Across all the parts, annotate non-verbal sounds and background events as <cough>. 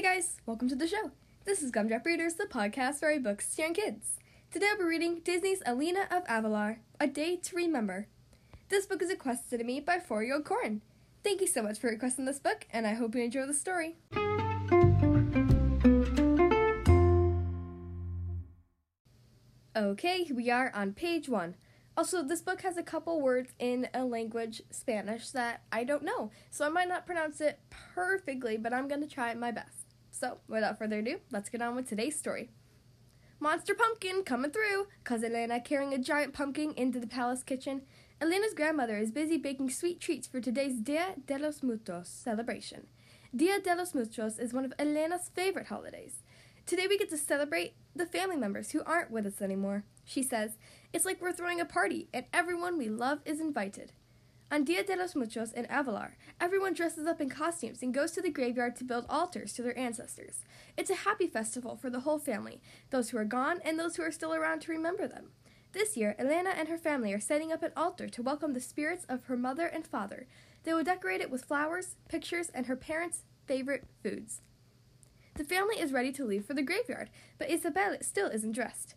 Hey guys, welcome to the show. This is Gumdrop Readers, the podcast I books to young kids. Today I'll be reading Disney's Elena of Avalor, A Day to Remember. This book is requested to me by four-year-old Corin. Thank you so much for requesting this book, and I hope you enjoy the story. Okay, we are on page one. Also, this book has a couple words in a language, Spanish, that I don't know, so I might not pronounce it perfectly, but I'm to try my best. So, without further ado, let's get on with today's story. Monster Pumpkin coming through! Cuz Elena carrying a giant pumpkin into the palace kitchen. Elena's grandmother is busy baking sweet treats for today's Dia de los Muertos celebration. Dia de los Muertos is one of Elena's favorite holidays. Today we get to celebrate the family members who aren't with us anymore. She says, It's like we're throwing a party, and everyone we love is invited. On Dia de los Muertos in Avalor, everyone dresses up in costumes and goes to the graveyard to build altars to their ancestors. It's a happy festival for the whole family, those who are gone and those who are still around to remember them. This year, Elena and her family are setting up an altar to welcome the spirits of her mother and father. They will decorate it with flowers, pictures, and her parents' favorite foods. The family is ready to leave for the graveyard, but Isabel still isn't dressed.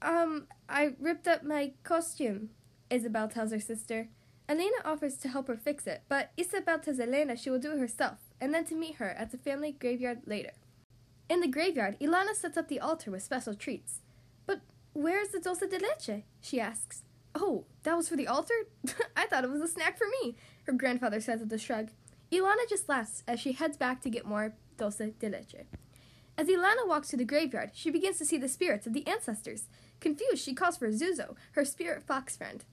Um, I ripped up my costume, Isabel tells her sister. Elena offers to help her fix it, but Isabel tells Elena she will do it herself, and then to meet her at the family graveyard later. In the graveyard, Elena sets up the altar with special treats. But where's the dulce de leche? she asks. Oh, that was for the altar? <laughs> I thought it was a snack for me, her grandfather says with a shrug. Elena just laughs as she heads back to get more dulce de leche. As Elena walks to the graveyard, she begins to see the spirits of the ancestors. Confused, she calls for Zuzo, her spirit fox friend.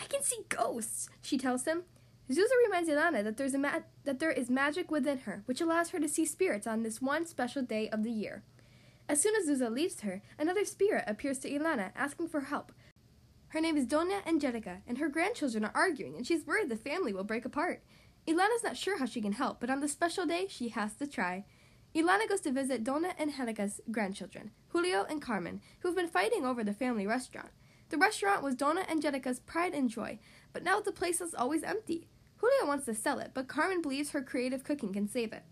I can see ghosts, she tells him. Zuzo reminds Elena that, there's a ma- that there is magic within her, which allows her to see spirits on this one special day of the year. As soon as Zuzo leaves her, another spirit appears to Elena, asking for help. Her name is Dona Angelica, and her grandchildren are arguing, and she's worried the family will break apart. Elena's not sure how she can help, but on this special day, she has to try. Elena goes to visit Dona Angelica's grandchildren, Julio and Carmen, who have been fighting over the family restaurant. The restaurant was Dona Angelica's pride and joy, but now the place is always empty. Julio wants to sell it, but Carmen believes her creative cooking can save it.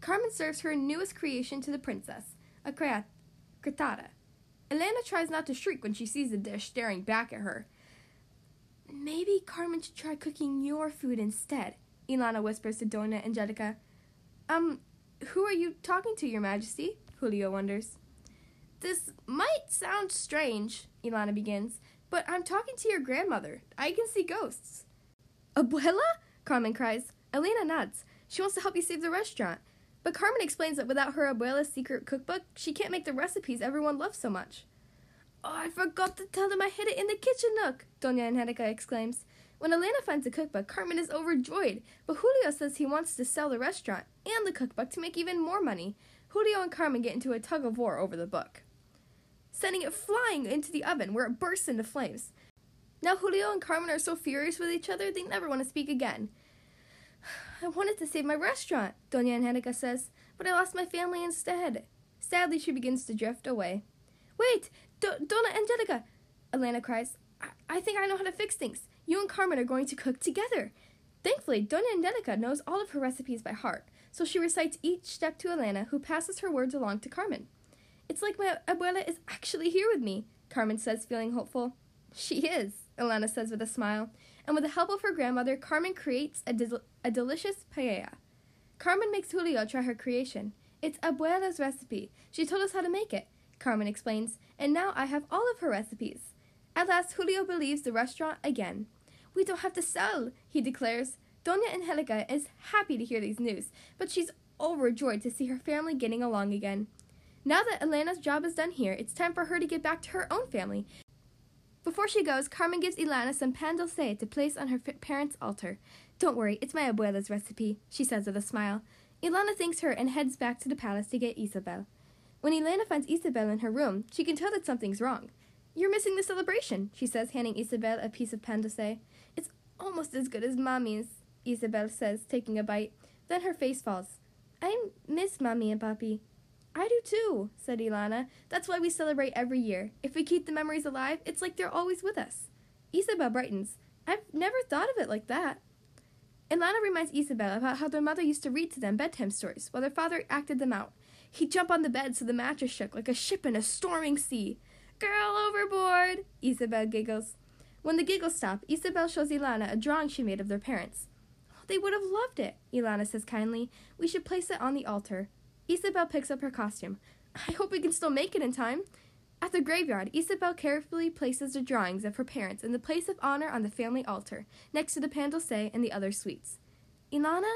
Carmen serves her newest creation to the princess, a critada. Elena tries not to shriek when she sees the dish staring back at her. Maybe Carmen should try cooking your food instead, Elena whispers to Dona Angelica. Um, who are you talking to, Your Majesty? Julio wonders. This might sound strange, Elena begins, but I'm talking to your grandmother. I can see ghosts. Abuela? Carmen cries. Elena nods. She wants to help you save the restaurant. But Carmen explains that without her abuela's secret cookbook, she can't make the recipes everyone loves so much. Oh, I forgot to tell them I hid it in the kitchen nook, Doña Angelica exclaims. When Elena finds the cookbook, Carmen is overjoyed, but Julio says he wants to sell the restaurant and the cookbook to make even more money. Julio and Carmen get into a tug of war over the book, sending it flying into the oven where it bursts into flames. Now Julio and Carmen are so furious with each other they never want to speak again. <sighs> I wanted to save my restaurant, Doña Angelica says, but I lost my family instead. Sadly, she begins to drift away. Wait, Do- Dona Angelica! Elena cries. I-, I think I know how to fix things. You and Carmen are going to cook together. Thankfully, Dona Angelica knows all of her recipes by heart, so she recites each step to Elena, who passes her words along to Carmen. It's like my abuela is actually here with me, Carmen says, feeling hopeful. She is, Elena says with a smile, and with the help of her grandmother, Carmen creates a, a delicious paella. Carmen makes Julio try her creation. It's abuela's recipe. She told us how to make it, Carmen explains, and now I have all of her recipes. At last, Julio believes the restaurant again. We don't have to sell, he declares. Doña Angelica is happy to hear these news, but she's overjoyed to see her family getting along again. Now that Elena's job is done here, it's time for her to get back to her own family. Before she goes, Carmen gives Elena some pan dulce to place on her parents' altar. Don't worry, it's my abuela's recipe, she says with a smile. Elena thanks her and heads back to the palace to get Isabel. When Elena finds Isabel in her room, she can tell that something's wrong. You're missing the celebration, she says, handing Isabel a piece of pan dulce. It's almost as good as Mommy's, Isabel says, taking a bite. Then her face falls. I miss Mommy and Papi. I do too, said Elena. That's why we celebrate every year. If we keep the memories alive, it's like they're always with us. Isabel brightens. I've never thought of it like that. Elena reminds Isabel about how their mother used to read to them bedtime stories while their father acted them out. He'd jump on the bed so the mattress shook like a ship in a storming sea. Girl overboard! Isabel giggles. When the giggles stop, Isabel shows Elena a drawing she made of their parents. Oh, they would have loved it, Elena says kindly. We should place it on the altar. Isabel picks up her costume. I hope we can still make it in time. At the graveyard, Isabel carefully places the drawings of her parents in the place of honor on the family altar, next to the pan dulce and the other sweets. Elena,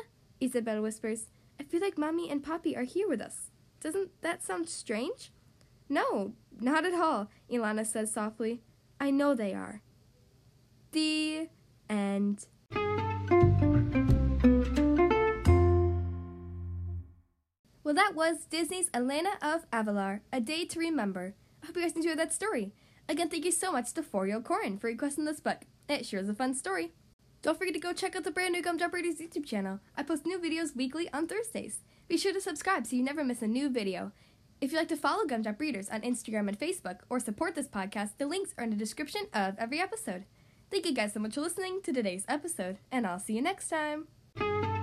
Isabel whispers, I feel like Mommy and Papi are here with us. Doesn't that sound strange? No, not at all, Elena says softly. I know they are. The end. Well, that was Disney's Elena of Avalor, A Day to Remember. I hope you guys enjoyed that story. Again, thank you so much to Forio Corin for requesting this book. It sure is a fun story. Don't forget to go check out the brand new Gumdrop Readers YouTube channel. I post new videos weekly on Thursdays. Be sure to subscribe so you never miss a new video. If you'd like to follow Gumdrop Readers on Instagram and Facebook or support this podcast, the links are in the description of every episode. Thank you guys so much for listening to today's episode, and I'll see you next time.